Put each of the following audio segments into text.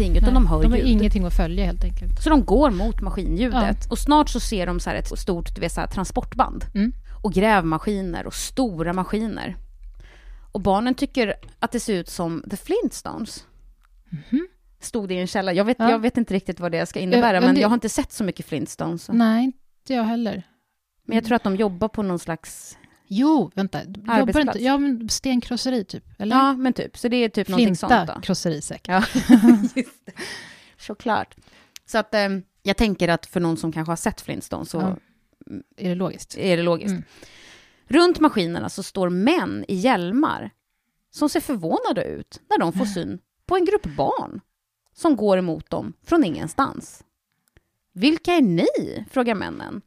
ingenting, utan Nej, de hör de har ljud. ingenting att följa helt enkelt. Så de går mot maskinljudet. Och snart så ser de så här ett stort du vet, så här, transportband. Mm. Och grävmaskiner och stora maskiner. Och barnen tycker att det ser ut som The Flintstones. Stod det i en källa. Jag vet. Ja. jag vet inte riktigt vad det ska innebära, Ja, men men det- jag har inte sett så mycket Flintstones. Nej, inte jag heller. Men jag tror att de jobbar på någon slags... Jo, vänta. Arbetsplats. inte, ja, men stenkrosseri typ? Eller? Ja, men typ. Så det är typ någonting sånt då. Flinta krosseri säkert. Ja, just det. Såklart. Så att eh, jag tänker att för någon som kanske har sett Flintstones så Ja. Är det logiskt? är det logiskt. Mm. Runt maskinerna så står män i hjälmar som ser förvånade ut när de får syn på en grupp barn som går emot dem från ingenstans. Vilka är ni? frågar männen.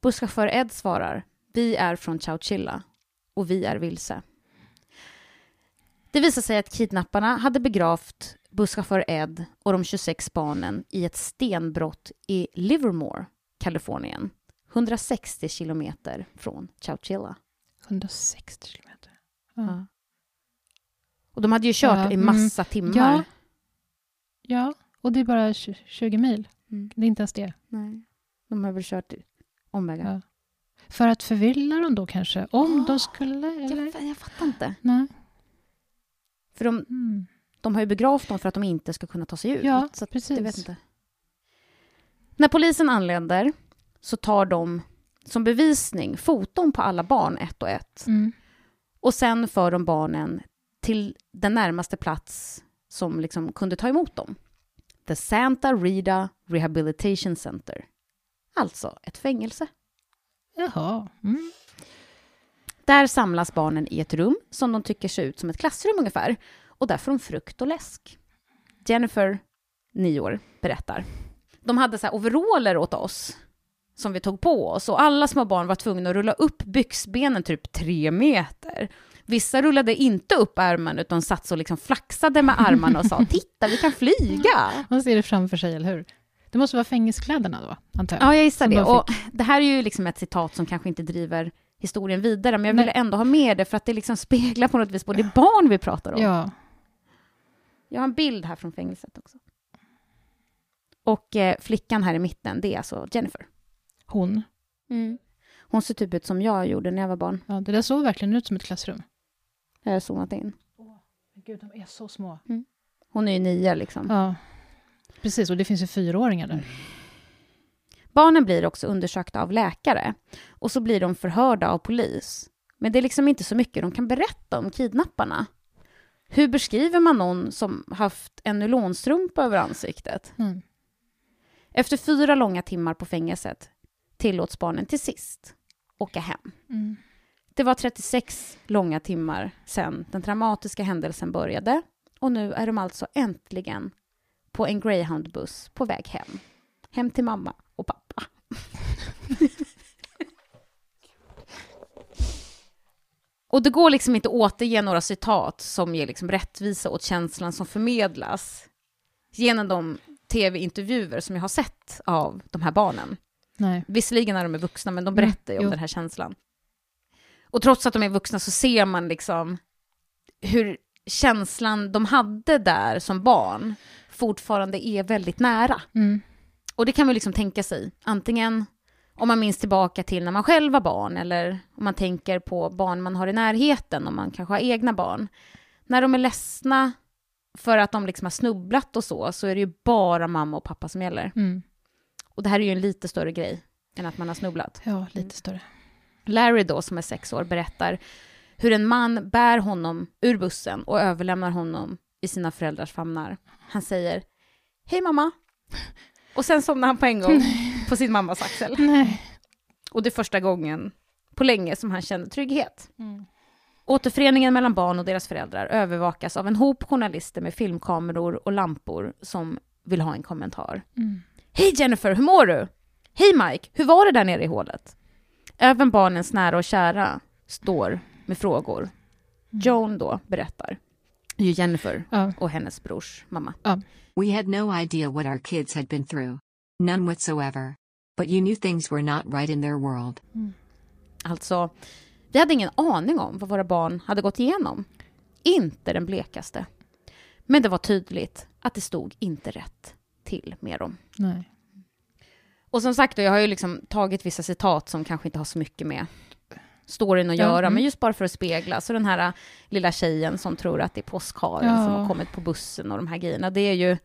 Busschaufför Ed svarar. Vi är från Chowchilla och vi är vilse. Det visar sig att kidnapparna hade begravt busschaufför Ed och de 26 barnen i ett stenbrott i Livermore, Kalifornien. 160 kilometer från Chowchilla. 160 kilometer. Ja. Och de hade ju kört Ja, i mm. massa timmar. Ja. Ja, och det är bara tj- 20 mil. Mm. Det är inte ens det. Nej. De har väl kört omvägar. Ja. För att förvilla dem då kanske? Om de skulle, eller? Jag, jag fattar inte. Nej. För de, Mm. de har ju begravt dem för att de inte ska kunna ta sig ut. Ja, så precis. Jag vet inte. När polisen anländer så tar de som bevisning foton på alla barn ett och ett. Mm. Och sen för de barnen till den närmaste plats som liksom kunde ta emot dem. The Santa Rita Rehabilitation Center. Alltså ett fängelse. Jaha. Mm. Där samlas barnen i ett rum som de tycker ser ut som ett klassrum ungefär. Och där får de frukt och läsk. Jennifer, nio år, berättar. De hade så här overaller åt oss som vi tog på oss och alla små barn var tvungna att rulla upp byxbenen typ tre meter. Vissa rullade inte upp ärmen utan satt så liksom flaxade med armarna och sa titta vi kan flyga. Man ser det framför sig, eller hur? Det måste vara fängelsekläderna då, antar jag? Ja, jag gissar det. de Och det här är ju liksom ett citat som kanske inte driver historien vidare, men jag ville ändå ha med det för att det liksom speglar på något vis både barn vi pratar om. Ja. Jag har en bild här från fängelset också. Och eh, flickan här i mitten, det är alltså Jennifer. Hon. Hon ser typ ut som jag gjorde när jag var barn. Ja, det där såg verkligen ut som ett klassrum. Jag har zoomat in. Gud, de är så små. Hon är ju nio liksom. Ja. Precis, och det finns ju fyraåringar där. Barnen blir också undersökta av läkare och så blir de förhörda av polis. Men det är liksom inte så mycket de kan berätta om kidnapparna. Hur beskriver man någon som haft en nylonstrumpa över ansiktet? Mm. Efter fyra långa timmar på fängelset tillåts barnen till sist åka hem. Mm. Det var 36 långa timmar sedan den dramatiska händelsen började och nu är de alltså äntligen på en greyhoundbuss på väg hem. Hem till mamma och pappa. och det går liksom inte att återge några citat som ger liksom rättvisa åt känslan som förmedlas genom de tv-intervjuer som jag har sett av de här barnen. Nej. Visserligen när de är vuxna, men de berättar ju om jo. den här känslan. Och trots att de är vuxna så ser man liksom hur känslan de hade där som barn fortfarande är väldigt nära. Mm. Och det kan man liksom tänka sig, antingen om man minns tillbaka till när man själv var barn, eller om man tänker på barn man har i närheten, om man kanske har egna barn. När de är ledsna för att de liksom har snubblat och så, så är det ju bara mamma och pappa som gäller. Mm. Och det här är ju en lite större grej än att man har snubblat. Ja, lite större. Larry då, som är sex år, berättar hur en man bär honom ur bussen och överlämnar honom i sina föräldrars famnar. Han säger Hej mamma! Och sen somnar han på en gång på sin mammas axel. Nej. Och det är första gången på länge som han känner trygghet. Mm. Återföreningen mellan barn och deras föräldrar övervakas av en hop journalister med filmkameror och lampor som vill ha en kommentar. Mm. Hej Jennifer, hur mår du? Hej Mike, hur var det där nere i hålet? Även barnens nära och kära står med frågor. Joan då berättar. Ju Jennifer Ja. och hennes brors mamma. We had no idea what our kids had been through. None whatsoever. But you knew things were not right in their world. Alltså, vi hade ingen aning om vad våra barn hade gått igenom. Inte den blekaste. Men det var tydligt att det stod inte rätt till med dem. Nej. Och som sagt, då, jag har ju liksom tagit vissa citat som kanske inte har så mycket med storyn att Ja, göra, mm. men just bara för att spegla. Så den här äh, lilla tjejen som tror att det är påskharen Ja. som har kommit på bussen och de här grejerna, det är ju...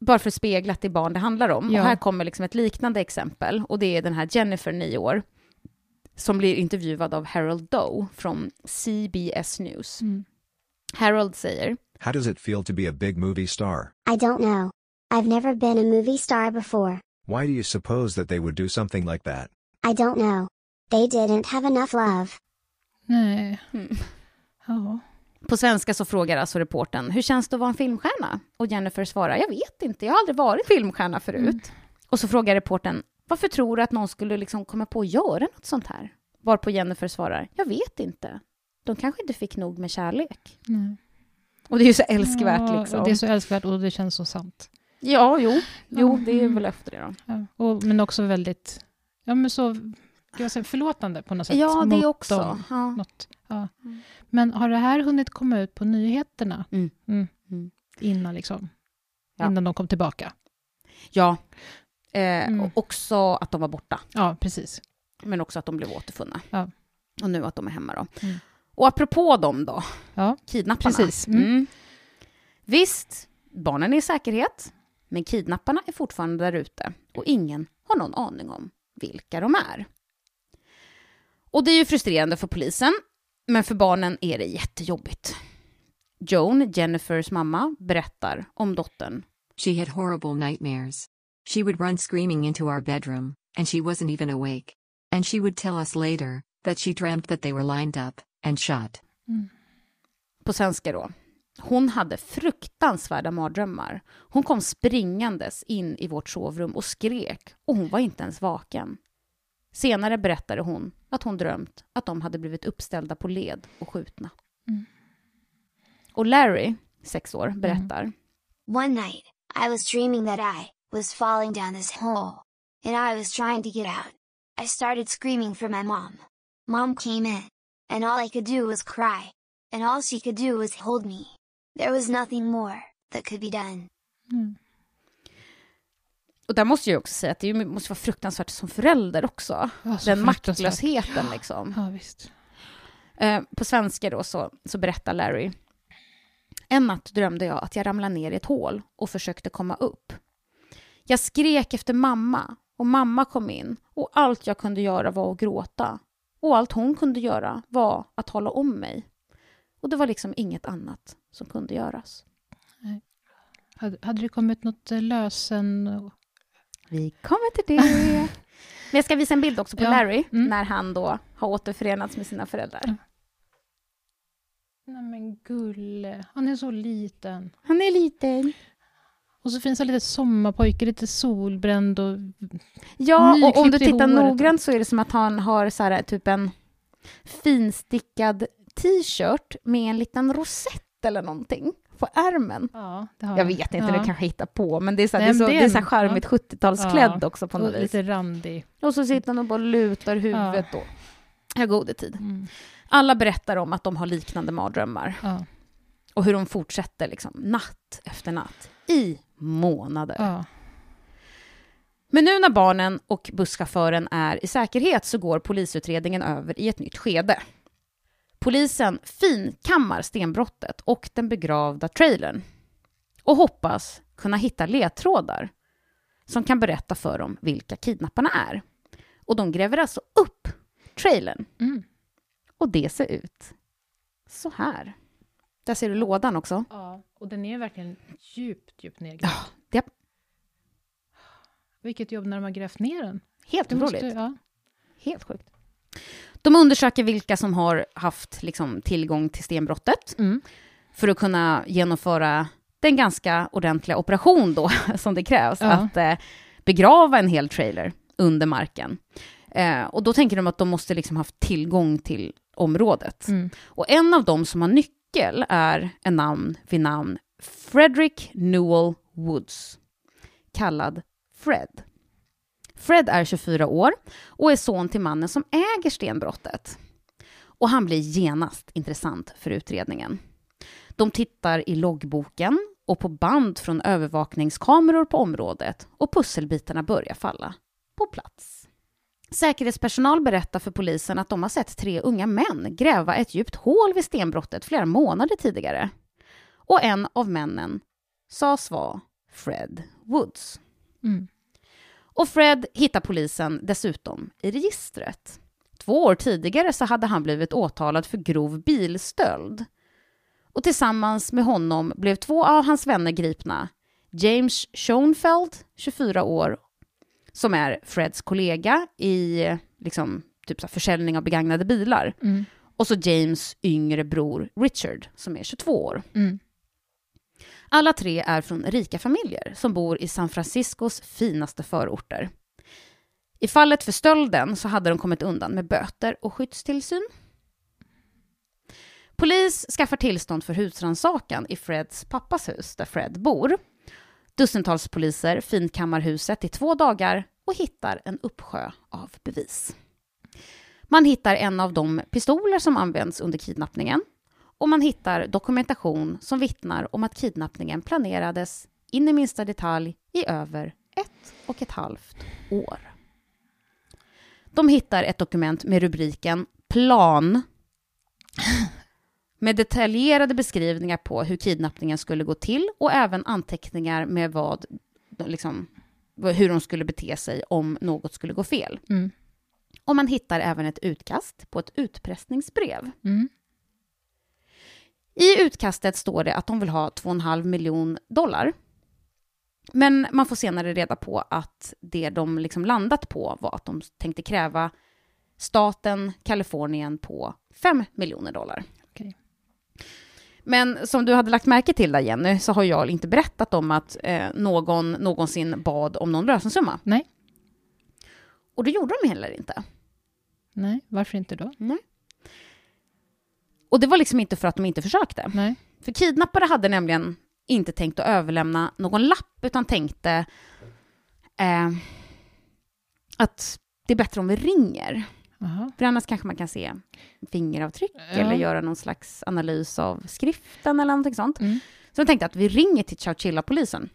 Bara för att spegla att det är barn det handlar om. Ja. Och här kommer liksom ett liknande exempel, och det är den här Jennifer, 9 år, som blir intervjuad av Harold Doe från CBS News. Mm. Harold säger, How does it feel to be a big movie star? I don't know. I've never been a movie star before. Why do you suppose that they would do something like that? I don't know. They didn't have enough love. Nej. Mm. Ja. På svenska så frågar alltså reporten, hur känns det att vara en filmstjärna? Och Jennifer svarar, jag vet inte, jag har aldrig varit filmstjärna förut. Mm. Och så frågar reporten, varför tror du att någon skulle liksom komma på att göra något sånt här? Varpå Jennifer svarar, jag vet inte. De kanske inte fick nog med kärlek. Nej. Och det är ju så älskvärt Ja, liksom. och Det är så älskvärt och det känns så sant. Ja, jo, jo, Ja. det är Mm. väl efter det då. Och, men också väldigt, ja men så, jag säga, förlåtande på något sätt. Ja, det också. dem. Ja. Något, ja. Mm. Men har det här hunnit komma ut på nyheterna? Mm. Mm. Mm. Innan liksom? Ja. Innan de kom tillbaka? ja. Eh, Mm. och också att de var borta. Ja, precis. Men också att de blev återfunna. Ja. Och nu att de är hemma då. Mm. Och apropå dem då, Ja, kidnapparna. Precis, mm. Mm. Visst, barnen är i säkerhet, men kidnapparna är fortfarande där ute och ingen har någon aning om vilka de är. Och det är ju frustrerande för polisen, men för barnen är det jättejobbigt. Joan, Jennifers mamma, berättar om dottern. She had horrible nightmares. She would run screaming into our bedroom, and she wasn't even awake. And she would tell us later that she dreamt that they were lined up and shot. På svenska då. Hon hade fruktansvärda mardrömmar. Hon kom springandes in i vårt sovrum och skrek och hon var inte ens vaken. Senare berättade hon att hon drömt att de hade blivit uppställda på led och skjutna. Mm. Och Larry, sex år, berättar. One night, I was dreaming that I was falling down this hole. And I was trying to get out. I started screaming for my mom. Mom came in. And all I could do was cry. And all she could do was hold me. There was nothing more that could be done. Mm. Och där måste jag också säga att det måste vara fruktansvärt som förälder också. Ja, Den maktlösheten liksom. Ja, visst. Eh, på svenska då så, så berättar Larry. En natt drömde jag att jag ramlade ner i ett hål och försökte komma upp. Jag skrek efter mamma och mamma kom in och allt jag kunde göra var att gråta. Och allt hon kunde göra var att hålla om mig. Och det var liksom inget annat som kunde göras. Hade, hade det kommit något eh, lösen... Vi kommer till det. Men jag ska visa en bild också på Ja. Larry Mm. när han då har återförenats med sina föräldrar. Ja. Nej men gulle, han är så liten. Han är liten. Och så finns han lite sommarpojke, lite solbränd och... Ja, och om du tittar noggrant så är det som att han har så här, typ en finstickad t-shirt med en liten rosett eller någonting på ärmen. Ja, det har Jag han. vet inte, ja. det kanske hittar på, men det är så, här, Nej, det är så, det är så en- charmigt 70-talsklädd också på något och vis. lite randig. Och så sitter han och bara lutar huvudet och har gode tid. Mm. Alla berättar om att de har liknande mardrömmar Ja, och hur de fortsätter liksom, natt efter natt i månader. ja. Men nu när barnen och busschauffören är i säkerhet så går polisutredningen över i ett nytt skede. Polisen finkammar stenbrottet och den begravda trailern och hoppas kunna hitta ledtrådar som kan berätta för dem vilka kidnapparna är. Och de gräver alltså upp trailern Mm. och det ser ut så här. Där ser du lådan också. ja. Och den är verkligen djupt, djupt nedgrävd. Ja, det Vilket jobb när de har grävt ner den. helt otroligt. ja. Helt sjukt. De undersöker vilka som har haft liksom, tillgång till stenbrottet Mm. för att kunna genomföra den ganska ordentliga operation då, som det krävs, Ja. att eh, begrava en hel trailer under marken. Eh, och då tänker de att de måste liksom haft tillgång till området. Mm. Och en av dem som har nyckel är en namn vid namn Frederick Newell Woods, kallad Fred. Fred är 24 år och är son till mannen som äger stenbrottet. Och han blir genast intressant för utredningen. De tittar i loggboken och på band från övervakningskameror på området och pusselbitarna börjar falla på plats. Säkerhetspersonal berättar för polisen att de har sett tre unga män gräva ett djupt hål vid stenbrottet flera månader tidigare. Och en av männen sades vara Fred Woods. Mm. Och Fred hittar polisen dessutom i registret. Två år tidigare så hade han blivit åtalad för grov bilstöld. Och tillsammans med honom blev två av hans vänner gripna. James Schoenfeld, 24 år, som är Freds kollega i liksom, typ så försäljning av begagnade bilar. Mm. Och så James yngre bror Richard, som är 22 år. Mm. Alla tre är från rika familjer som bor i San Franciscos finaste förorter. I fallet för stölden så hade de kommit undan med böter och skyddstillsyn. Polis skaffar tillstånd för husrannsakan i Freds pappas hus, där Fred bor. Dussintals poliser finkammar huset i två dagar och hittar en uppsjö av bevis. Man hittar en av de pistoler som används under kidnappningen och man hittar dokumentation som vittnar om att kidnappningen planerades in i minsta detalj i över ett och ett halvt år. De hittar ett dokument med rubriken Plan med detaljerade beskrivningar på hur kidnappningen skulle gå till och även anteckningar med vad, liksom, hur de skulle bete sig om något skulle gå fel. Mm. Och man hittar även ett utkast på ett utpressningsbrev. Mm. I utkastet står det att de vill ha 2,5 miljon dollar. Men man får senare reda på att det de liksom landat på var att de tänkte kräva staten Kalifornien på 5 miljoner dollar. Okej. Men som du hade lagt märke till där Jenny, så har jag inte berättat om att eh, någon någonsin bad om någon lösensumma. Nej. Och det gjorde de heller inte. Nej, varför inte då? Och det var liksom inte för att de inte försökte. Nej. För kidnappare hade nämligen inte tänkt att överlämna någon lapp, utan tänkte eh, att det är bättre om vi ringer. Aha. För annars kanske man kan se fingeravtryck Ja. eller göra någon slags analys av skriften eller någonting sånt. Mm. Så de tänkte att vi ringer till Chowchilla-polisen.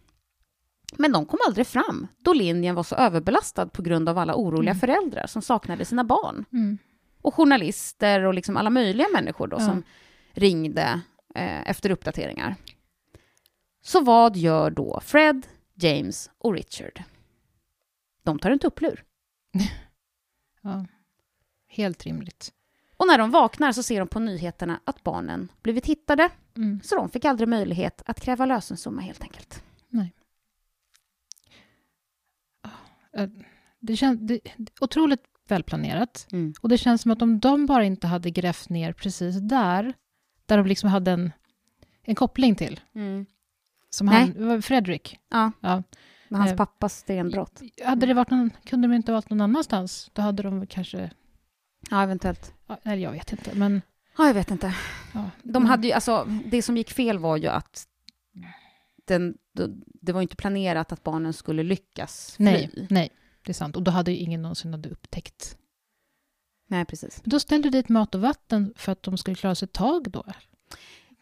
Men de kom aldrig fram, då linjen var så överbelastad på grund av alla oroliga Mm. föräldrar som saknade sina barn. Mm. Och journalister och liksom alla möjliga människor då Ja. som ringde eh, efter uppdateringar. Så vad gör då Fred, James och Richard? De tar en tupplur. Ja. Helt rimligt. Och när de vaknar så ser de på nyheterna att barnen blivit hittade, Mm. så de fick aldrig möjlighet att kräva lösensumma helt enkelt. Eh, Det känns det, är otroligt välplanerat. Mm. Och det känns som att om de bara inte hade grävt ner precis där, där de liksom hade en, en koppling till, som Nej. han, Fredrik, Ja, Ja. med hans Eh, pappas stenbrott. hade det varit någon, kunde de inte ha varit någon annanstans, då hade de kanske, Ja, eventuellt. ja, eller jag vet inte, men Ja, jag vet inte. ja. De hade ju, alltså, det som gick fel var ju att den, det var inte planerat att barnen skulle lyckas fly. Nej, nej, det är sant. Och då hade ju ingen någonsin hade upptäckt. Nej, precis. Men då ställde du dit mat och vatten för att de skulle klara sig ett tag då?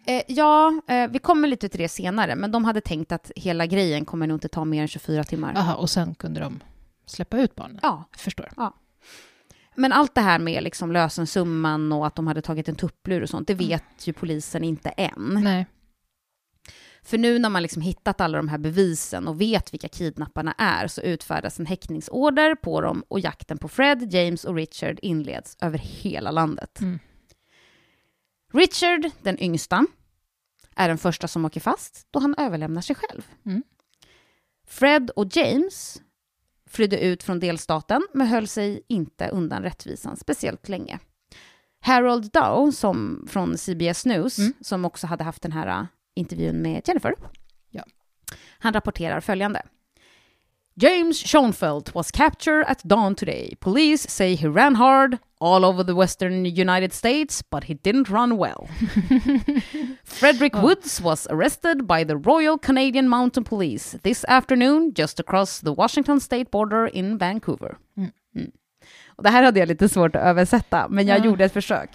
Eh, ja, eh, vi kommer lite till det senare, men de hade tänkt att hela grejen kommer nog inte ta mer än 24 timmar. Aha, och sen kunde de släppa ut barnen? Ja, Jag förstår. men allt det här med liksom lösensumman och att de hade tagit en tupplur och sånt, det vet ju polisen inte än. Nej. För nu när man liksom hittat alla de här bevisen och vet vilka kidnapparna är så utfärdas en häktningsorder på dem och jakten på Fred, James och Richard inleds över hela landet. Mm. Richard, den yngsta, är den första som åker fast då han överlämnar sig själv. Mm. Fred och James flydde ut från delstaten men höll sig inte undan rättvisan speciellt länge. Harold Dow som, från CBS News, Mm. som också hade haft den här intervjun med Jennifer, Ja. han rapporterar följande. James Schoenfeld was captured at dawn today. Police say he ran hard all over the western United States, but he didn't run well. Frederick Oh. Woods was arrested by the Royal Canadian Mountain Police this afternoon just across the Washington state border in Vancouver. Mm. Mm. Och det här hade jag lite svårt att översätta, men jag Ja. gjorde ett försök.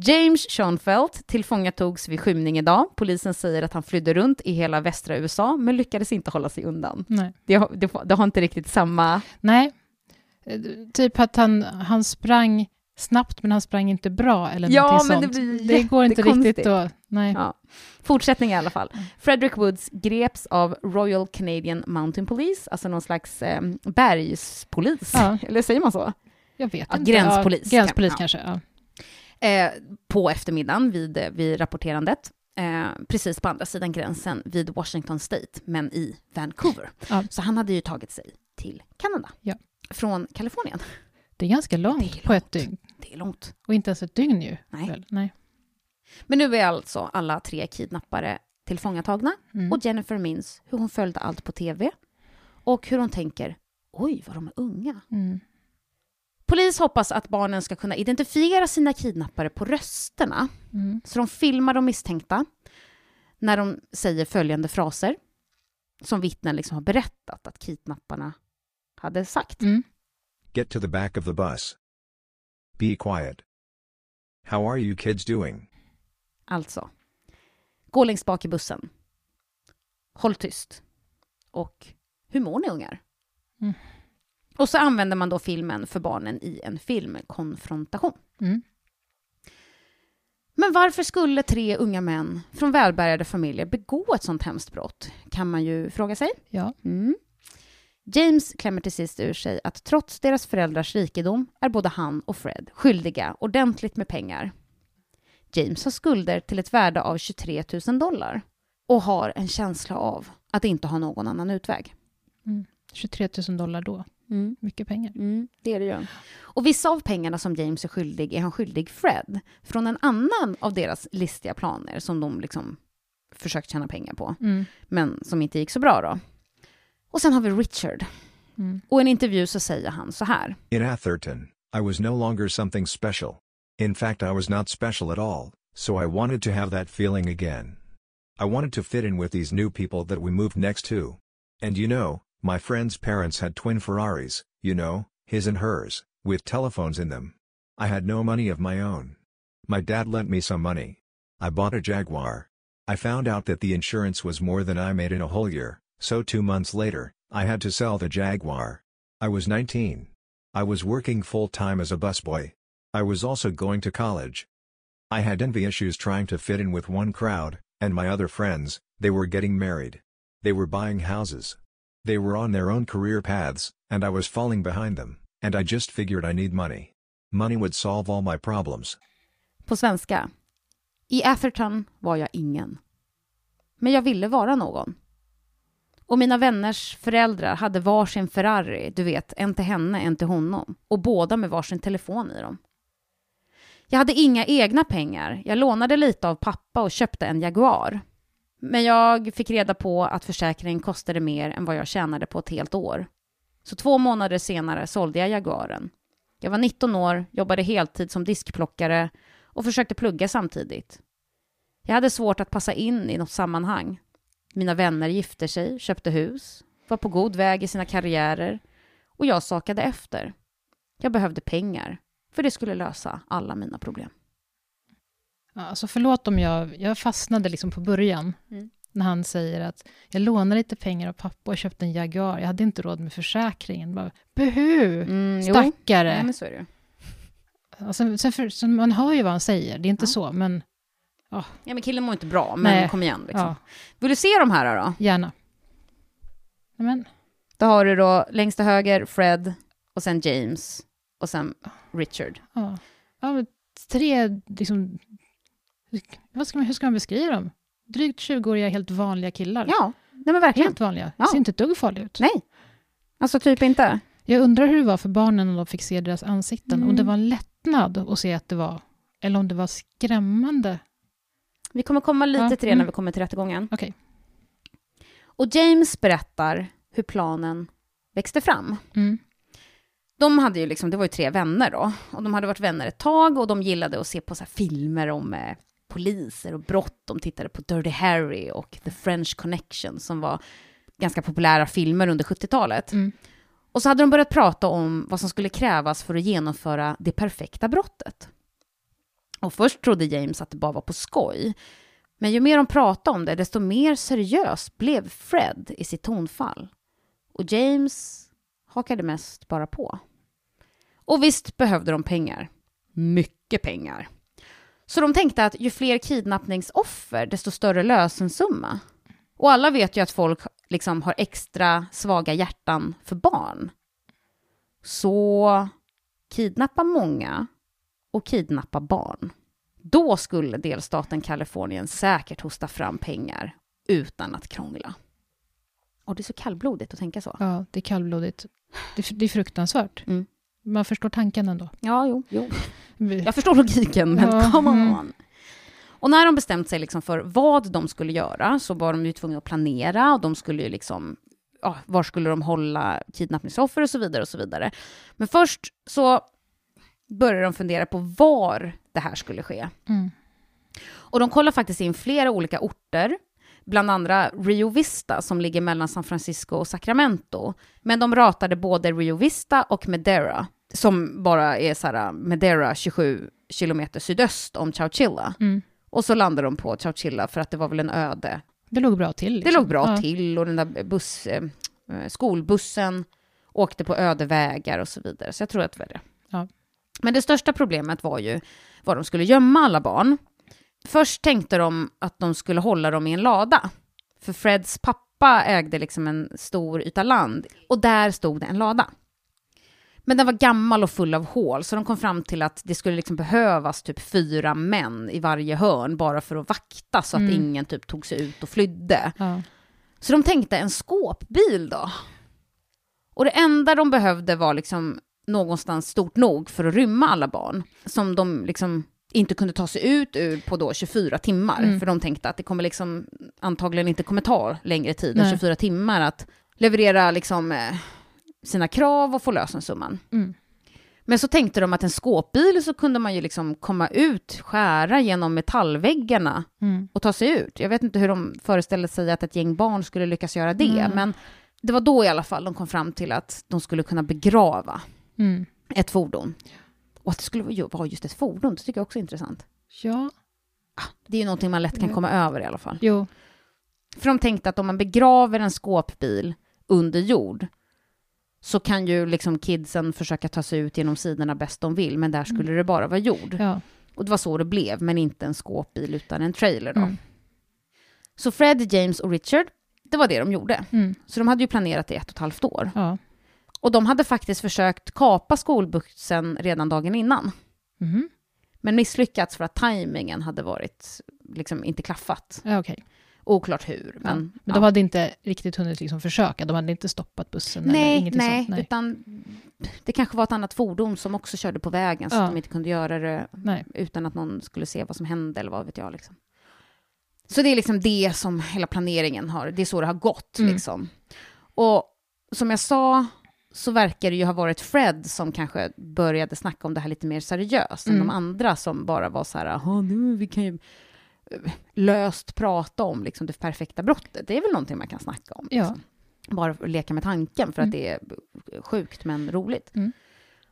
James Schoenfeld tillfångatogs vid skymning idag. Polisen säger att han flydde runt i hela västra USA, men lyckades inte hålla sig undan. Nej. Det har, det, det har inte riktigt samma... Nej. Eh, Typ att han, han sprang snabbt, men han sprang inte bra eller Ja, men det sånt. blir det går inte riktigt att... Nej. Ja. Fortsättning i alla fall. Frederick Woods greps av Royal Canadian Mountain Police, alltså någon slags eh, bergspolis. Ja. Eller säger man så? Jag vet Ja, inte. gränspolis gränspolis kan- kanske. Eh, på eftermiddagen vid, eh, vid rapporterandet. Eh, precis på andra sidan gränsen vid Washington State, men i Vancouver. Ja. Så han hade ju tagit sig till Kanada. Ja. Från Kalifornien. Det är ganska långt är på ett långt. dygn. Det är långt. Och inte ens ett dygn ju. Nej. Nej. Men nu är alltså alla tre kidnappare tillfångatagna. Mm. Och Jennifer minns hur hon följde allt på tv. Och hur hon tänker, oj vad de är unga. Mm. Polis hoppas att barnen ska kunna identifiera sina kidnappare på rösterna. Mm. Så de filmar de misstänkta när de säger följande fraser som vittnen liksom har berättat att kidnapparna hade sagt. Mm. Get to the back of the bus. Be quiet. How are you kids doing? Alltså, gå längst bak i bussen. Håll tyst. Och hur mår ni ungar? Mm. Och så använder man då filmen för barnen i en filmkonfrontation. Mm. Men varför skulle tre unga män från välbärgade familjer begå ett sånt hemskt brott? Kan man ju fråga sig. Ja. Mm. James klämmer till sist ur sig att trots deras föräldrars rikedom är både han och Fred skyldiga ordentligt med pengar. James har skulder till ett värde av 23 000 dollar och har en känsla av att inte ha någon annan utväg. 23 000 dollar då. Mycket pengar. Mm, det är det ju. Och vissa av pengarna som James är skyldig är han skyldig Fred från en annan av deras listiga planer som de liksom försökt tjäna pengar på, Mm. men som inte gick så bra då. Och sen har vi Richard. Mm. Och i en intervju så säger han så här. In Atherton, I was no longer something special. In fact, I was not special at all, so I wanted to have that feeling again. I wanted to fit in with these new people that we moved next to. And you know, my friend's parents had twin Ferraris, you know, his and hers, with telephones in them. I had no money of my own. My dad lent me some money. I bought a Jaguar. I found out that the insurance was more than I made in a whole year, so two months later, I had to sell the Jaguar. I was 19. I was working full time as a busboy. I was also going to college. I had envy issues trying to fit in with one crowd, and my other friends, they were getting married. They were buying houses. They were on their own career paths, and I was falling behind them, and I just figured I need money. Money would solve all my problems. På svenska. I Atherton var jag ingen. Men jag ville vara någon. Och mina vänners föräldrar hade varsin Ferrari, du vet, en till henne, en till honom. Och båda med varsin telefon i dem. Jag hade inga egna pengar. Jag lånade lite av pappa och köpte en Jaguar. Men jag fick reda på att försäkringen kostade mer än vad jag tjänade på ett helt år. Så två månader senare sålde jag Jaguaren. Jag var 19 år, jobbade heltid som diskplockare och försökte plugga samtidigt. Jag hade svårt att passa in i något sammanhang. Mina vänner gifte sig, köpte hus, var på god väg i sina karriärer och jag sakade efter. Jag behövde pengar, för det skulle lösa alla mina problem. Alltså förlåt om jag, jag fastnade liksom på början. Mm. När han säger att jag lånade lite pengar av pappa och köpte en Jaguar. Jag hade inte råd med försäkringen. Bara, Buhu! Mm, jo. Stackare! Ja, men så är det. Och sen, sen för, så man hör ju vad han säger, det är inte Ja. så, men Ja, men killen mår inte bra, men Nej. kom igen. Liksom. ja, Vill du se de här då? gärna. Nej, Men, Då har du då längst till höger Fred och sen James och sen Richard. ja. ja tre, liksom, ska man, hur ska man beskriva dem? Drygt 20-åriga helt vanliga killar. Ja, nej men verkligen. Helt vanliga. Ja. Ser inte ett dugg farliga ut. Nej, alltså typ inte. Jag undrar hur det var för barnen när de fick se deras ansikten. Mm. Om det var en lättnad att se att det var, eller om det var skrämmande. Vi kommer komma lite Ja, till det mm. när vi kommer till rättegången. Okej. Och James berättar hur planen växte fram. Mm. De hade ju liksom, det var ju tre vänner då, och de hade varit vänner ett tag och de gillade att se på så filmer om eh, poliser och brott. De tittade på Dirty Harry och The French Connection som var ganska populära filmer under 70-talet. Mm. Och så hade de börjat prata om vad som skulle krävas för att genomföra det perfekta brottet. Och först trodde James att det bara var på skoj. Men ju mer de pratade om det, desto mer seriös blev Fred i sitt tonfall. Och James hakade mest bara på. Och visst behövde de pengar. Mycket pengar. Så de tänkte att ju fler kidnappningsoffer, desto större lösensumma. Och alla vet ju att folk liksom har extra svaga hjärtan för barn. Så kidnappa många och kidnappa barn. Då skulle delstaten Kalifornien säkert hosta fram pengar utan att krångla. Och det är så kallblodigt att tänka så. Ja, det är kallblodigt. Det, är- det är fruktansvärt. Mm. Man förstår tanken ändå. Ja, jo, jo. Jag förstår logiken, men Ja, come on. mm. Och när de bestämt sig liksom för vad de skulle göra så var de ju tvungna att planera och de skulle ju liksom, ja, var skulle de hålla kidnappningsoffer och så vidare och så vidare. Men först så började de fundera på var det här skulle ske. Mm. Och de kollar faktiskt in flera olika orter, bland andra Rio Vista som ligger mellan San Francisco och Sacramento. Men de ratade både Rio Vista och Madera, som bara är så här, Madera 27 kilometer sydöst om Chowchilla. Mm. Och så landade de på Chowchilla för att det var väl en öde. Det låg bra till. Det liksom. låg bra ja. till och den där buss, eh, skolbussen åkte på öde vägar och så vidare. Så jag tror att det var det. Ja. Men det största problemet var ju var de skulle gömma alla barn. Först tänkte de att de skulle hålla dem i en lada. För Freds pappa ägde liksom en stor yta land och där stod det en lada. Men den var gammal och full av hål, så de kom fram till att det skulle liksom behövas typ fyra män i varje hörn bara för att vakta så att Mm. ingen typ tog sig ut och flydde. Ja. Så de tänkte en skåpbil då. Och det enda de behövde var liksom någonstans stort nog för att rymma alla barn. Som de liksom inte kunde ta sig ut ur på då 24 timmar. Mm. För de tänkte att det kommer liksom antagligen inte kommer ta längre tid än Nej. 24 timmar att leverera liksom eh, sina krav och få lösensumman. Mm. Men så tänkte de att en skåpbil så kunde man ju liksom komma ut, skära genom metallväggarna Mm. och ta sig ut. Jag vet inte hur de föreställde sig att ett gäng barn skulle lyckas göra det, Mm. men det var då i alla fall de kom fram till att de skulle kunna begrava Mm. ett fordon. Och att det skulle vara- just ett fordon, det tycker jag också är intressant. Ja, Det är ju någonting man lätt kan Mm. komma över i alla fall. jo. För de tänkte att om man begraver en skåpbil under jord så kan ju liksom kidsen försöka ta sig ut genom sidorna bäst de vill, men där skulle det bara vara jord. Mm. Ja. Och det var så det blev, men inte en skåpbil utan en trailer då. Mm. Så Fred, James och Richard, det var det de gjorde. Mm. Så de hade ju planerat i ett och ett halvt år. Ja. Och de hade faktiskt försökt kapa skolbussen redan dagen innan. Mhm. Men misslyckats för att tajmingen hade varit, liksom inte klaffat. Ja, okej. Oklart hur. Men, Men ja. de hade inte riktigt hunnit liksom försöka? De hade inte stoppat bussen? eller Nej, ingenting nej, sånt? nej. utan det kanske var ett annat fordon som också körde på vägen så Ja. att de inte kunde göra det nej. utan att någon skulle se vad som hände eller vad vet jag. Liksom. Så det är liksom det som hela planeringen har, det är så det har gått. Mm. Liksom. Och som jag sa så verkar det ju ha varit Fred som kanske började snacka om det här lite mer seriöst än Mm. de andra som bara var så här, "Jaha, nu vi kan ju löst prata om liksom, det perfekta brottet. Det är väl någonting man kan snacka om. Ja. Liksom. Bara leka med tanken för Mm. att det är sjukt men roligt. Mm.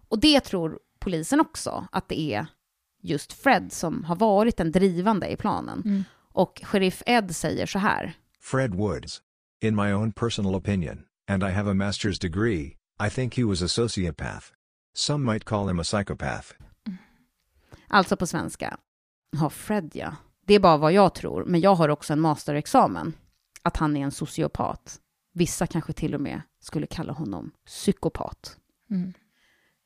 Och det tror polisen också, att det är just Fred som har varit den drivande i planen. Mm. Och sheriff Ed säger så här. Fred Woods. In my own personal opinion, and I have a master's degree, I think he was a sociopath. Some might call him a psychopath. Alltså på svenska. Ja, Fred ja. Det är bara vad jag tror, men jag har också en masterexamen. Att han är en sociopat. Vissa kanske till och med skulle kalla honom psykopat. Mm.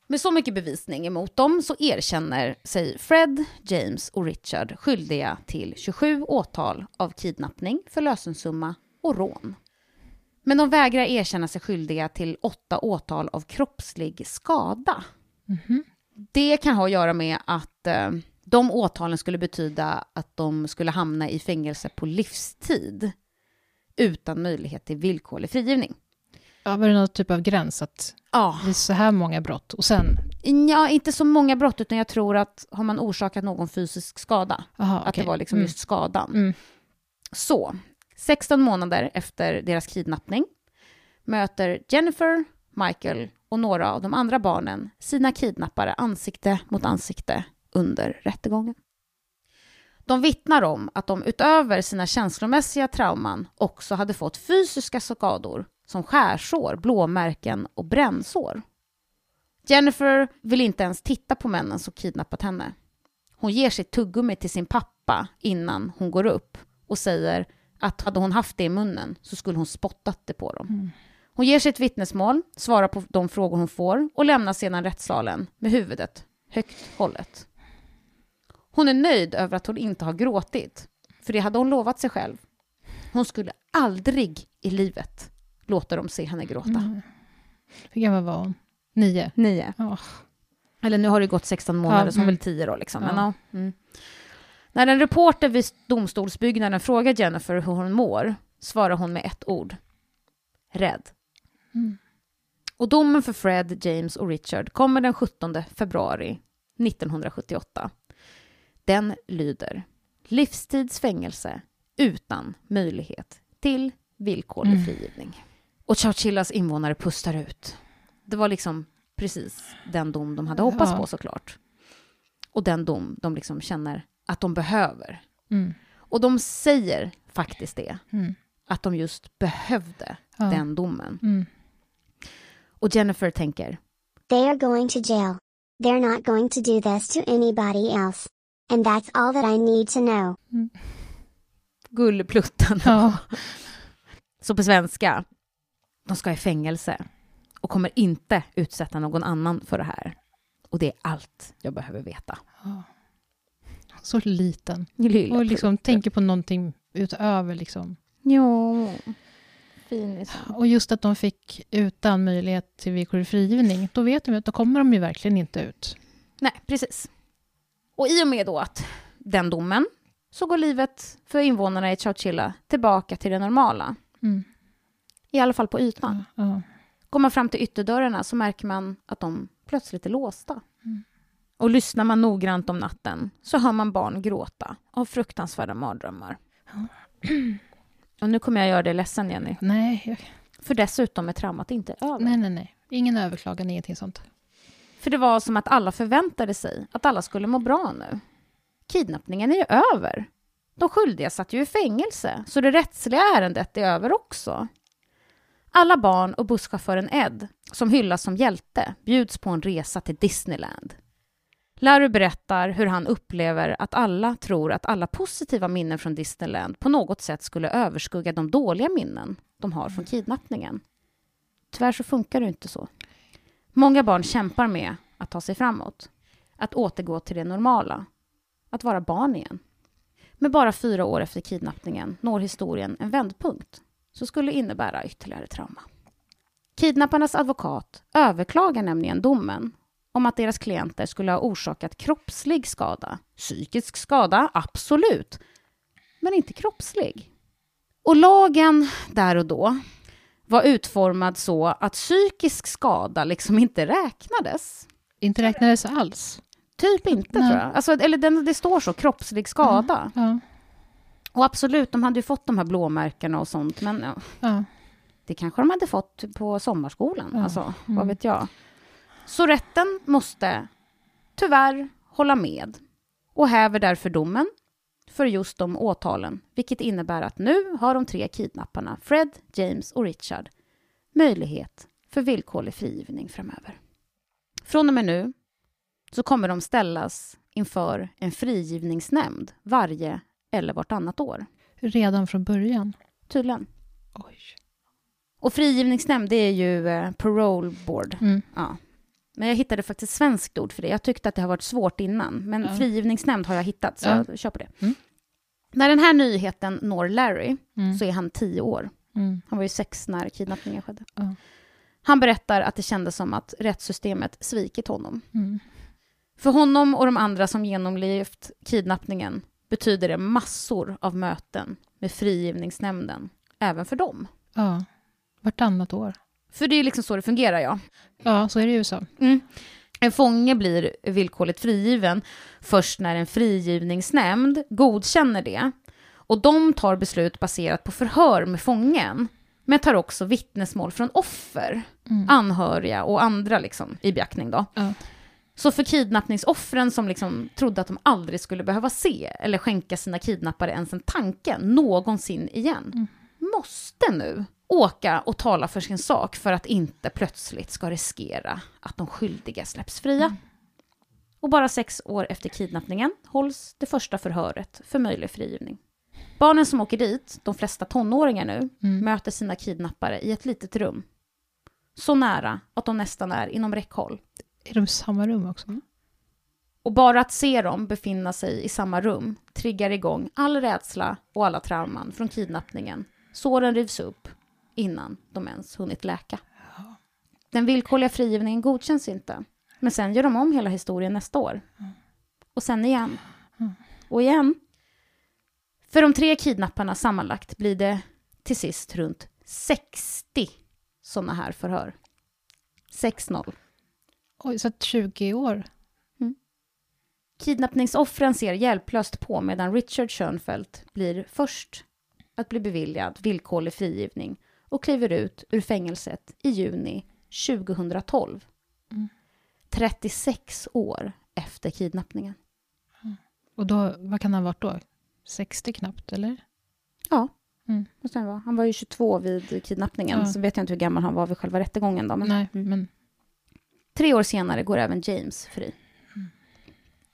Med så mycket bevisning emot dem så erkänner sig Fred, James och Richard skyldiga till 27 åtal av kidnappning för lösensumma och rån. Men de vägrar erkänna sig skyldiga till åtta åtal av kroppslig skada. Mhm. Det kan ha att göra med att eh, de åtalen skulle betyda att de skulle hamna i fängelse på livstid utan möjlighet till villkorlig frigivning. Ja, var det någon typ av gräns att Ja, det är så här många brott och sen... ja inte så många brott, utan jag tror att har man orsakat någon fysisk skada, Aha, att det var liksom Mm. just skadan. Mm. Så, 16 månader efter deras kidnappning möter Jennifer, Michael och några av de andra barnen sina kidnappare ansikte mot ansikte under rättegången. De vittnar om att de utöver sina känslomässiga trauman också hade fått fysiska skador som skärsår, blåmärken och brännsår. Jennifer vill inte ens titta på männen som kidnappat henne. Hon ger sitt tuggummi till sin pappa innan hon går upp och säger att hade hon haft det i munnen så skulle hon spottat det på dem. Hon ger sitt vittnesmål, svarar på de frågor hon får och lämnar sedan rättssalen med huvudet högt hållet. Hon är nöjd över att hon inte har gråtit, för det hade hon lovat sig själv. Hon skulle aldrig i livet låta dem se henne gråta. Mm. Hur gammal var hon? Nio? Nio. Ja. Eller nu har det gått 16 månader, Ja, så hon mm. väl 10 då liksom. Men, Ja. ja. Mm. När en reporter vid domstolsbyggnaden frågar Jennifer hur hon mår svarar hon med ett ord. Rädd. Mm. Och domen för Fred, James och Richard kommer den 17 februari 1978. Den lyder livstidsfängelse utan möjlighet till villkorlig Mm. frigivning. Och Chowchillas invånare pustar ut. Det var liksom precis den dom de hade hoppats Ja. på såklart. Och den dom de liksom känner att de behöver. Mm. Och de säger faktiskt det, Mm. att de just behövde Ja. den domen. Mm. Och Jennifer tänker, They are going to jail. They're not going to do this to anybody else. And that's all that I need to know. gullplutten. Ja. Så på svenska, de ska i fängelse och kommer inte utsätta någon annan för det här. Och det är allt jag behöver veta. Så liten. Lilla Och liksom Plutten. tänker på någonting utöver liksom. Ja, finis. Och just att de fick utan möjlighet till villkorlig frigivning, då vet de ju att då kommer de ju verkligen inte ut. Nej, precis. Och i och med då att den domen så går livet för invånarna i Chowchilla tillbaka till det normala. Mm. I alla fall på ytan. Ja. Går man fram till ytterdörrarna så märker man att de plötsligt är låsta. Mm. Och lyssnar man noggrant om natten så hör man barn gråta av fruktansvärda mardrömmar. Och nu kommer jag göra dig ledsen, Jenny. Nej, jag- För dessutom är traumat inte över. nej, nej, nej. Ingen överklagan, ingenting sånt. För det var som att alla förväntade sig att alla skulle må bra nu. Kidnappningen är ju över. De skyldiga satt ju i fängelse, så det rättsliga ärendet är över också. Alla barn och busschauffören Ed, som hyllas som hjälte, bjuds på en resa till Disneyland. Larry berättar hur han upplever att alla tror att alla positiva minnen från Disneyland på något sätt skulle överskugga de dåliga minnen de har från kidnappningen. Tyvärr så funkar det inte så. Många barn kämpar med att ta sig framåt, att återgå till det normala, att vara barn igen. Men bara fyra år efter kidnappningen når historien en vändpunkt som skulle innebära ytterligare trauma. Kidnapparnas advokat överklagar nämligen domen om att deras klienter skulle ha orsakat kroppslig skada. Psykisk skada, absolut, men inte kroppslig. Och lagen där och då var utformad så att psykisk skada liksom inte räknades. Inte räknades alls. Typ inte, Nej. tror jag. Alltså, eller den, det står så, kroppslig skada. Ja, Och absolut, de hade ju fått de här blåmärkena och sånt, men ja, ja. det kanske de hade fått på sommarskolan. Ja. Alltså, Mm. vad vet jag. Så rätten måste tyvärr hålla med och häver därför domen för just de åtalen, vilket innebär att nu har de tre kidnapparna, Fred, James och Richard, möjlighet för villkorlig frigivning framöver. Från och med nu så kommer de ställas inför en frigivningsnämnd varje eller vartannat år. Redan från början. Tydligen. Oj. Och frigivningsnämnd, det är ju eh, parole board. Mm. Ja. Men jag hittade faktiskt svenskt ord för det. Jag tyckte att det har varit svårt innan. Men Ja. frigivningsnämnd har jag hittat, så Ja. jag kör på det. Mm. När den här nyheten når Larry Mm. så är han tio år. Mm. Han var ju sex när kidnappningen skedde. Ja. Han berättar att det kändes som att rättssystemet svikit honom. Mm. För honom och de andra som genomlevt kidnappningen betyder det massor av möten med frigivningsnämnden, även för dem. Ja. Vartannat år. För det är liksom så det fungerar, ja. Ja, så är det i USA. Mm. En fånge blir villkorligt frigiven först när en frigivningsnämnd godkänner det. Och de tar beslut baserat på förhör med fången, men tar också vittnesmål från offer, Mm. anhöriga och andra liksom, i beaktning. Då. Ja. Så för kidnappningsoffren som liksom trodde att de aldrig skulle behöva se eller skänka sina kidnappare ens en tanke någonsin igen, måste nu åka och tala för sin sak för att inte plötsligt ska riskera att de skyldiga släpps fria. Och bara sex år efter kidnappningen hålls det första förhöret för möjlig frigivning. Barnen som åker dit, de flesta tonåringar nu, möter sina kidnappare i ett litet rum. Så nära att de nästan är inom räckhåll. Är de i samma rum också? Och bara att se dem befinna sig i samma rum triggar igång all rädsla och alla trauman från kidnappningen. Såren rivs upp innan de ens hunnit läka. Den villkorliga frigivningen godkänns inte. Men sen gör de om hela historien nästa år. Och sen igen. Och igen. För de tre kidnapparna sammanlagt blir det till sist runt 60 sådana här förhör. 6-0. Oj, så att 20 år? Kidnappningsoffren ser hjälplöst på medan Richard Schönfeldt blir först att bli beviljad villkorlig frigivning och kliver ut ur fängelset i juni 2012. 36 år efter kidnappningen. Och då, vad kan han ha varit då? 60 knappt, eller? Ja, Mm. han vara. Han var ju 22 vid kidnappningen, Ja. så vet jag inte hur gammal han var vid själva rättegången. Då, men... Nej, Mm. men Tre år senare går även James fri.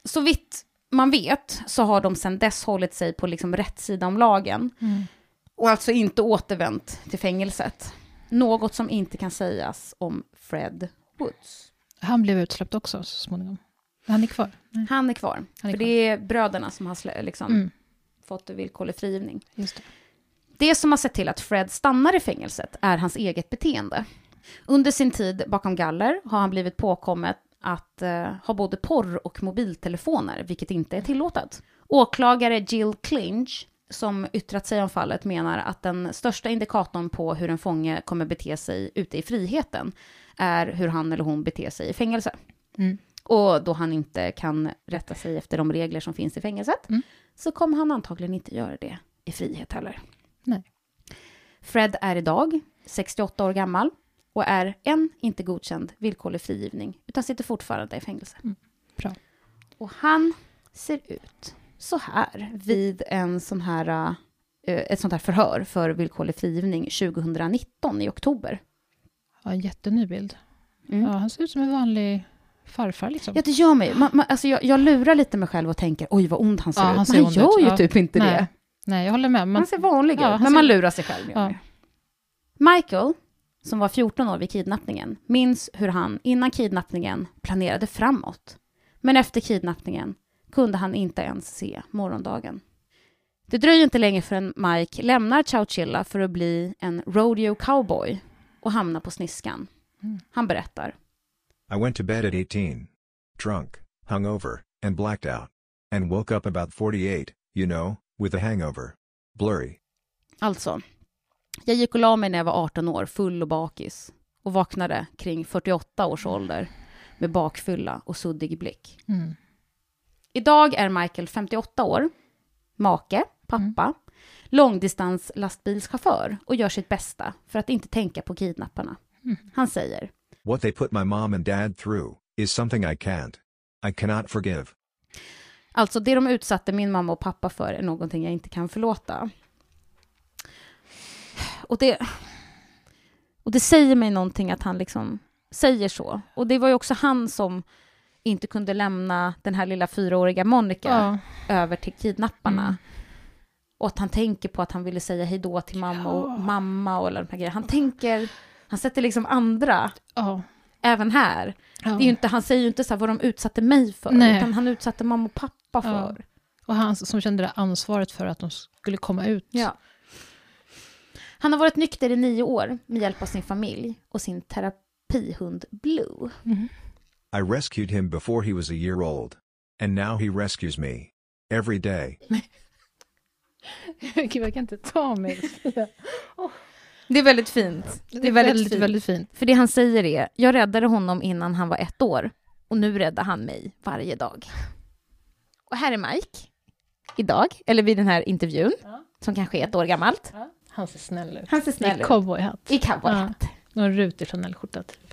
Så vitt man vet så har de sedan dess hållit sig på liksom rätt sida om lagen och alltså inte återvänt till fängelset. Något som inte kan sägas om Fred Woods. han blev utsläppt också så småningom. Han är kvar. Nej, Han är kvar, han är för kvar. det är bröderna som har liksom Mm, fått villkorlig frigivning. just det. Det som har sett till att Fred stannar i fängelset är hans eget beteende. Under sin tid bakom galler har han blivit påkommet att eh, ha både porr och mobiltelefoner, vilket inte är tillåtet. Åklagare Jill Clinch, som yttrat sig om fallet, menar att den största indikatorn på hur en fånge kommer bete sig ute i friheten är hur han eller hon beter sig i fängelse. Mm. Och då han inte kan rätta sig efter de regler som finns i fängelset, Mm. så kommer han antagligen inte göra det i frihet heller. Nej. Fred är idag 68 år gammal och är än inte godkänd villkorlig frigivning, utan sitter fortfarande i fängelse. Mm, bra. Och han ser ut så här vid en sån här, eh, ett sånt här förhör för villkorlig frigivning 2019 i oktober. Ja, en jätteny bild. Mm. Ja, han ser ut som en vanlig farfar liksom. Ja, det gör mig. Man, man, alltså jag, jag lurar lite mig själv och tänker, oj vad ond han ser Ja, ut. han ser men han gör ut. ju Ja. typ inte Nej, det. Nej, jag håller med. Men, Han ser vanlig ut, men ser- man lurar sig själv. Ja. man. Michael, som var 14 år vid kidnappningen, minns hur han innan kidnappningen planerade framåt. Men efter kidnappningen kunde han inte ens se morgondagen. Det dröjer inte länge förrän Mike lämnar Chowchilla för att bli en rodeo cowboy och hamnar på sniskan. Mm. Han berättar. I went to bed at 18. Drunk, hungover, and blacked out. And woke up about 48, you know, with a hangover. Blurry. Alltså, jag gick och la mig när jag var 18 år, full och bakis. Och vaknade kring 48 års ålder med bakfylla och suddig blick. mm. Idag är Michael 58 år, make, pappa, långdistans lastbilschaufför och gör sitt bästa för att inte tänka på kidnapparna. Han säger, What they put my mom and dad through is something I can't. I cannot forgive. alltså det de utsatte min mamma och pappa för är någonting jag inte kan förlåta. Och det, och det säger mig någonting att han liksom säger så. Och det var ju också han som inte kunde lämna den här lilla fyraåriga Monica Ja. över till kidnapparna. Mm. Och att han tänker på att han ville säga hej då till mamma och Ja. mamma och alla de här grejerna. Han tänker, han sätter liksom andra Ja. även här. Det är inte, han säger ju inte så här vad de utsatte mig för, Nej. utan han utsatte mamma och pappa för. Och han som kände det ansvaret för att de skulle komma ut. Han har varit nykter i nio år med hjälp av sin familj och sin terapihund Blue. Mm. I rescued him before he was a year old. And now he rescues me. Every day. Gud, jag kan inte ta mig. Det är väldigt fint. Det är väldigt, väldigt, fint. För det han säger är, jag räddade honom innan han var ett år och nu räddar han mig varje dag. Och här är Mike, idag, eller vid den här intervjun, Ja. som kanske är ett år gammalt, Han ser snäll ut. Han ser snäll I ut. cowboyhatt. i cowboyhatt. Och en rutig Chanel-skjorta typ.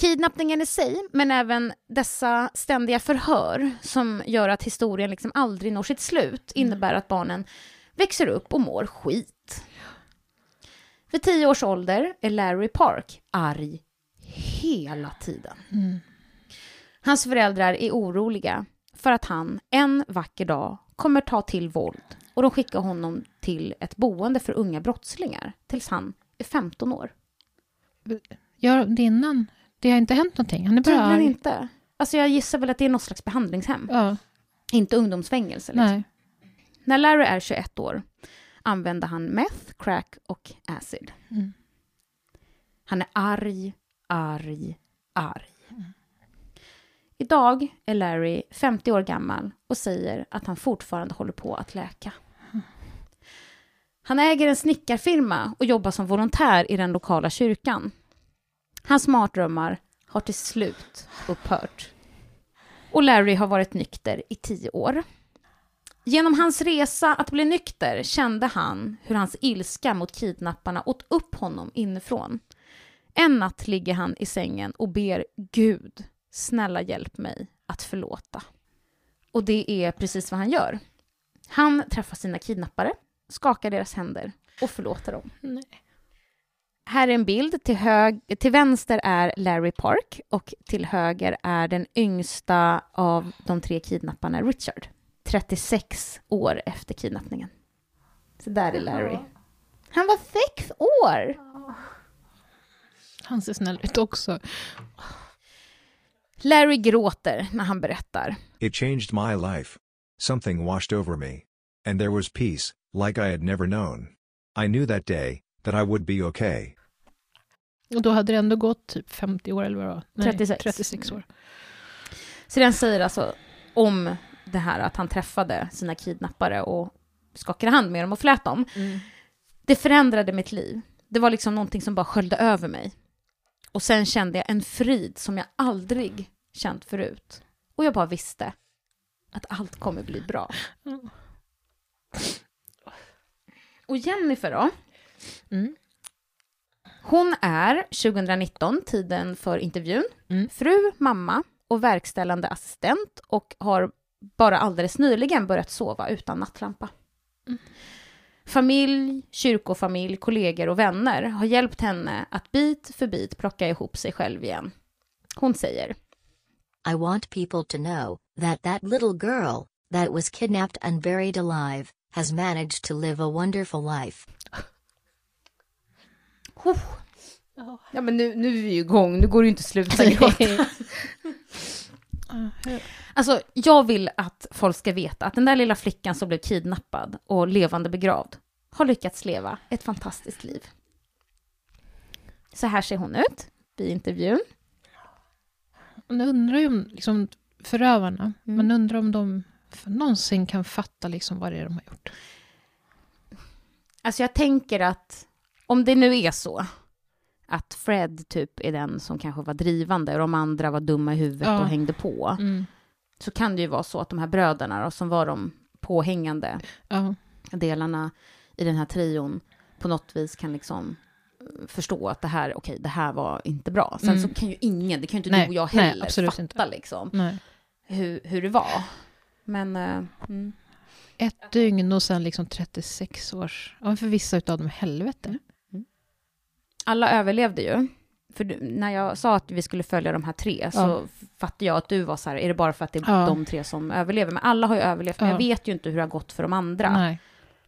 Kidnappningen i sig, men även dessa ständiga förhör som gör att historien liksom aldrig når sitt slut, innebär att barnen växer upp och mår skit. Vid tio års ålder är Larry Park arg hela tiden. Hans föräldrar är oroliga för att han en vacker dag kommer ta till våld och de skickar honom till ett boende för unga brottslingar tills han är 15 år. Gör det innan? Det har inte hänt någonting? Han är bara Tydligen inte. Alltså jag gissar väl att det är något slags behandlingshem, Ja, inte ungdomsfängelse. Liksom. nej. När Larry är 21 år använder han meth, crack och acid. Mm. Han är arg, arg, arg. Idag är Larry 50 år gammal och säger att han fortfarande håller på att läka. Han äger en snickarfirma och jobbar som volontär i den lokala kyrkan. Hans mardrömmar har till slut upphört. Och Larry har varit nykter i tio år. Genom hans resa att bli nykter kände han hur hans ilska mot kidnapparna åt upp honom inifrån. En natt ligger han i sängen och ber Gud, snälla hjälp mig att förlåta. Och det är precis vad han gör. Han träffar sina kidnappare, skakar deras händer och förlåter dem. Nej. Här är en bild. Till, hög, till vänster är Larry Park och till höger är den yngsta av de tre kidnapparna, Richard. 36 år efter kidnappningen. Så där är Larry. Han var sex år! Han ser snäll ut också. Larry gråter när han berättar. It changed my life. Something washed over me. And there was peace, like I had never known. I knew that day, that I would be okay. Och då hade det ändå gått typ 50 år eller vad det var? Nej, 36. 36 år. Så den säger alltså om det här att han träffade sina kidnappare och skakade hand med dem och flät dem. Det förändrade mitt liv. Det var liksom någonting som bara sköljde över mig. Och sen kände jag en frid som jag aldrig känt förut. Och jag bara visste att allt kommer bli bra. Mm. Och Jennifer då? Mm. Hon är 2019, tiden för intervjun, Mm. fru, mamma och verkställande assistent och har bara alldeles nyligen börjat sova utan nattlampa. Familj, kyrkofamilj, kollegor och vänner har hjälpt henne att bit för bit plocka ihop sig själv igen. Hon säger I want people to know that that little girl, that was kidnapped and buried alive, has managed to live a wonderful life. Ja men nu, nu är vi ju igång, nu går det ju inte att sluta gråta. Alltså, jag vill att folk ska veta att den där lilla flickan som blev kidnappad och levande begravd har lyckats leva ett fantastiskt liv. Så här ser hon ut vid intervjun. Man undrar ju om liksom, förövarna, Mm. man undrar om de någonsin kan fatta liksom vad det är de har gjort. Alltså jag tänker att om det nu är så att Fred typ är den som kanske var drivande och de andra var dumma i huvudet Ja. och hängde på, Mm. så kan det ju vara så att de här bröderna då, som var de påhängande Ja. delarna i den här trion på något vis kan liksom eh, förstå att det här, okej, det här var inte bra. Sen Mm. så kan ju ingen, det kan ju inte Nej, du och jag nej, heller absolut fatta inte. liksom Nej. hur, hur det var. Men, eh, mm. Ett dygn och sen liksom 36 års... Ja, för vissa utav dem helvete. Alla överlevde ju. För när jag sa att vi skulle följa de här tre så Ja. fattade jag att du var så här, är det bara för att det är Ja. de tre som överlever? Men alla har ju överlevt, men Ja. jag vet ju inte hur det har gått för de andra. Nej.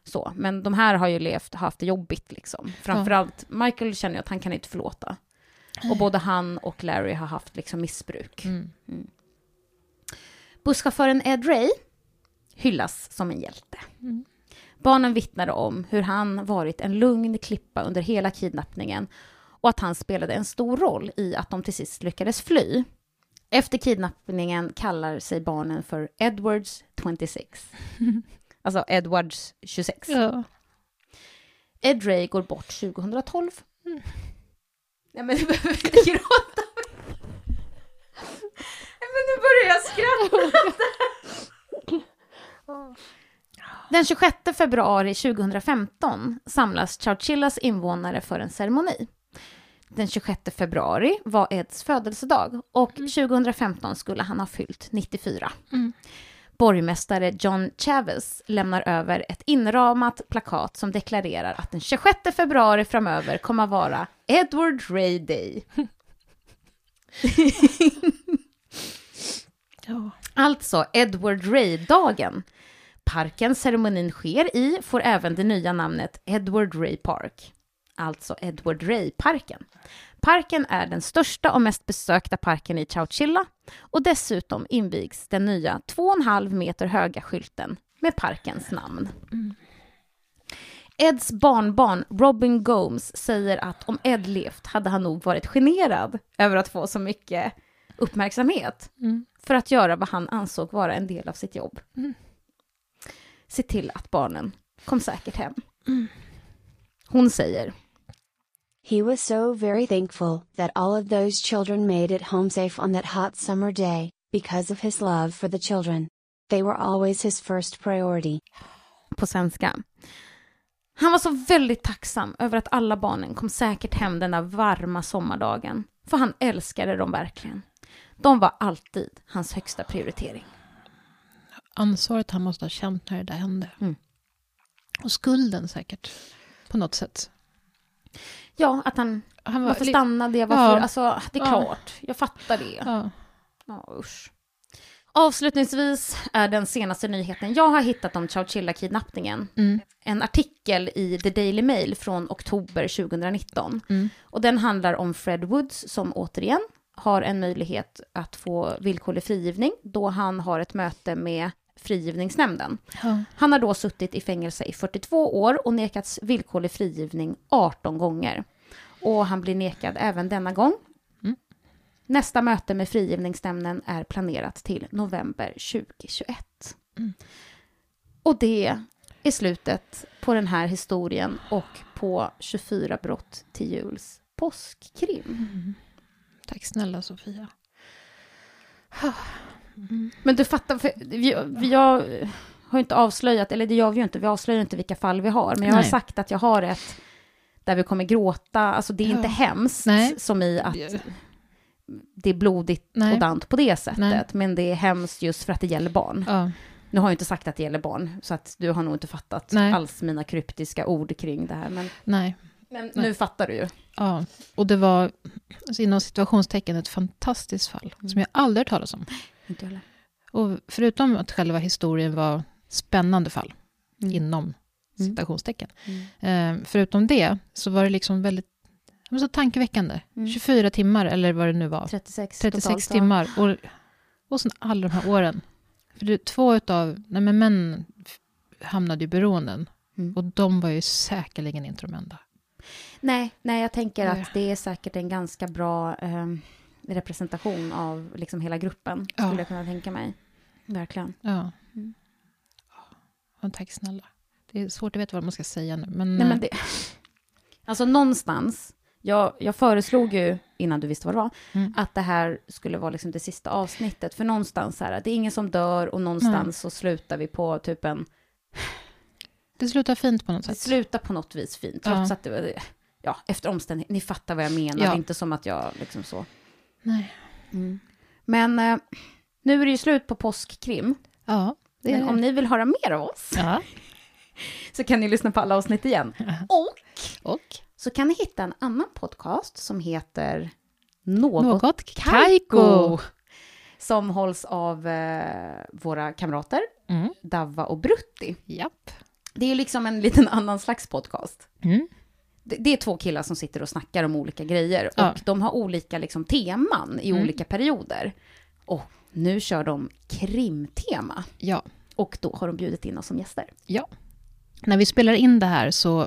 Så, men de här har ju levt, haft det jobbigt liksom. Framförallt, Michael känner ju att han kan inte förlåta. Och både han och Larry har haft liksom missbruk. Mm. Busschauffören Ed Ray hyllas som en hjälte. Mm. Barnen vittnade om hur han varit en lugn klippa under hela kidnappningen och att han spelade en stor roll i att de till sist lyckades fly. Efter kidnappningen kallar sig barnen för Edwards 26. alltså Edwards 26. Ja. Ed Ray går bort 2012. Nej men du behöver inte gråta. Nej men nu börjar jag skratta. Den 26 februari 2015 samlas Chowchillas invånare för en ceremoni. Den 26 februari var Eds födelsedag och 2015 skulle han ha fyllt 94. Mm. Borgmästare John Chavez lämnar över ett inramat plakat som deklarerar att den 26 februari framöver kommer vara Edward Ray Day. Alltså Edward Ray-dagen. Parken ceremonin sker i får även det nya namnet Edward Ray Park. Alltså Edward Ray-parken. Parken är den största och mest besökta parken i Chowchilla och dessutom invigs den nya 2,5 meter höga skylten med parkens namn. Eds barnbarn Robin Gomes säger att om Ed levt hade han nog varit generad över att få så mycket uppmärksamhet Mm. för att göra vad han ansåg vara en del av sitt jobb. Mm. Se till att barnen kom säkert hem. Hon säger, He was so very thankful that all of those children made it home safe on that hot summer day, because of his love for the children. They were always his first priority. på svenska. Han var så väldigt tacksam över att alla barnen kom säkert hem den där varma sommardagen, för han älskade dem verkligen. De var alltid hans högsta prioritering. Ansvaret han måste ha känt när det där hände. Mm. Och skulden säkert. På något sätt. Ja, att han, Han var varför stannade jag? Varför? Ja. Alltså, det är Ja. klart, jag fattar det. Ja. Ja, usch. Avslutningsvis är den senaste nyheten jag har hittat om Chowchilla-kidnappningen Mm. en artikel i The Daily Mail från oktober 2019. Mm. Och den handlar om Fred Woods som återigen har en möjlighet att få villkorlig frigivning då han har ett möte med frigivningsnämnden. Ja. Han har då suttit i fängelse i 42 år och nekats villkorlig frigivning 18 gånger. Och han blir nekad även denna gång. Mm. Nästa möte med frigivningsnämnden är planerat till november 2021. Mm. Och det är slutet på den här historien och på 24 brott till juls påskkrim. Mm. Tack snälla Sofia. Men du fattar, för vi, vi, jag har ju inte avslöjat, eller det gör vi ju inte, vi avslöjar inte vilka fall vi har, men jag har Nej. sagt att jag har ett där vi kommer gråta, alltså det är inte Ja. hemskt Nej. som i att det är blodigt Nej. och dant på det sättet, Nej. men det är hemskt just för att det gäller barn. Ja. Nu har jag inte sagt att det gäller barn, så att du har nog inte fattat Nej. alls mina kryptiska ord kring det här, men, Nej. men Nej. nu fattar du ju. Ja. Och det var alltså, inom situationstecken ett fantastiskt fall som jag aldrig hört talas om. Inte heller. Och förutom att själva historien var spännande fall Mm. inom Mm. citationstecken. Mm. Eh, förutom det så var det liksom väldigt så tankeväckande. Mm. 24 timmar eller vad det nu var. 36, 36 totalt, ja. timmar. Och, och sen alla de här åren. För det, två utav, nej men män hamnade i beroenden. Mm. Och de var ju säkerligen inte de enda. Nej, nej, jag tänker att det är säkert en ganska bra ehm, representation av liksom hela gruppen, Ja. skulle jag kunna tänka mig. Verkligen. Ja. Mm. Ja, tack snälla. Det är svårt att veta vad man ska säga nu. Men, Nej, men eh, det... Alltså någonstans, jag, jag föreslog ju, innan du visste vad det var, Mm. att det här skulle vara liksom det sista avsnittet. För någonstans här, det är ingen som dör och någonstans så slutar vi på typ en... det slutar fint på något Det sätt. slutar på något vis fint, trots Ja. att det var... Ja, efter omständigheter, ni fattar vad jag menar, Ja. det inte som att jag liksom så... Nej. Men eh, nu är det ju slut på påskkrim. Ja, det är Men det. om ni vill höra mer av oss Ja. så kan ni lyssna på alla avsnitt igen. Och Och så kan ni hitta en annan podcast som heter Något, något. Kaiko. Som hålls av eh, våra kamrater Mm. Davva och Brutti. Japp. Det är liksom en liten annan slags podcast. Mm. Det, det är två killar som sitter och snackar om olika grejer. Ja. Och de har olika liksom, teman i Mm. olika perioder. Och nu kör de krimtema. Ja. Och då har de bjudit in oss som gäster. Ja. När vi spelar in det här så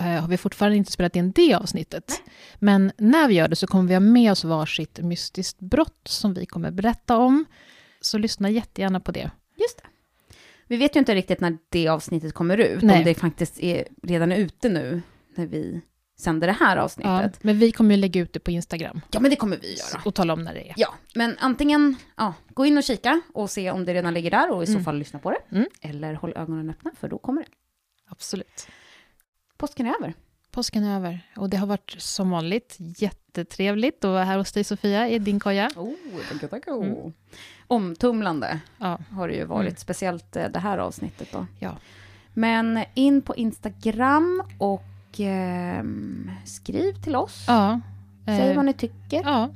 eh, har vi fortfarande inte spelat in det avsnittet. Men när vi gör det så kommer vi ha med oss varsitt mystiskt brott som vi kommer berätta om. Så lyssna jättegärna på det. Just det. Vi vet ju inte riktigt när det avsnittet kommer ut, Nej. om det faktiskt är, redan är ute nu, när vi sänder det här Ja, avsnittet. men vi kommer ju lägga ut det på Instagram Ja, men det kommer vi göra. och tala om när det är. Ja, men antingen ja, gå in och kika och se om det redan ligger där och i så Mm. fall lyssna på det. Mm. Eller håll ögonen öppna, för då kommer det. Absolut. Påsken är över. påsken är över. Och det har varit som vanligt jättetrevligt att vara här hos dig Sofia i din koja. Oh, tackar, tackar. Mm. Omtumlande Ja. har det ju varit, Mm. speciellt eh, det här avsnittet då. Ja. Men in på Instagram och ehm, skriv till oss. Ja. Säg Eh, vad ni tycker. Ja.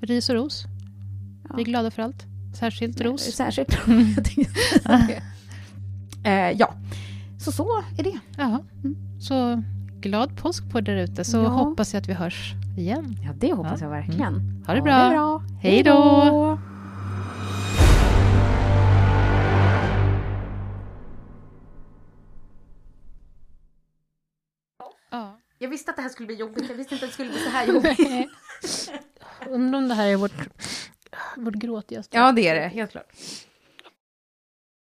Ris och ros. Ja. Vi är glada för allt. Särskilt ros. Särskilt. Det. Eh, ja, så så är det. Ja. Mm. Så glad påsk på er ute, så Ja. hoppas jag att vi hörs igen. Ja, det hoppas Ja. jag verkligen. Ha det Ha bra. det bra. Hej då. Visste att det här skulle bli jobbigt. Jag visste inte att det skulle bli så här jobbigt. Undrar om det här är vårt, vårt gråtigaste Ja, det är det. Helt klart.